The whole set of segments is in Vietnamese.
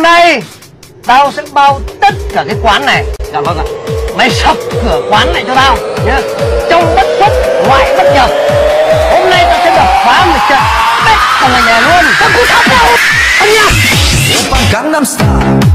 hôm nay, tao sẽ bao tất cả cái quán này. Dạ vâng ạ. Mày sập cửa quán lại cho tao, nhá. Trong bất khuất, ngoại bất nhập. Hôm nay tao sẽ đập phá một trận tất cả ngành nghề luôn. Tao cũng sắp đâu anh nhá Gangnam Style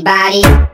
body.